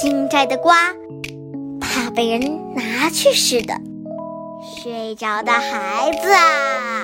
新摘的瓜怕被人拿去似的。睡着的孩子啊。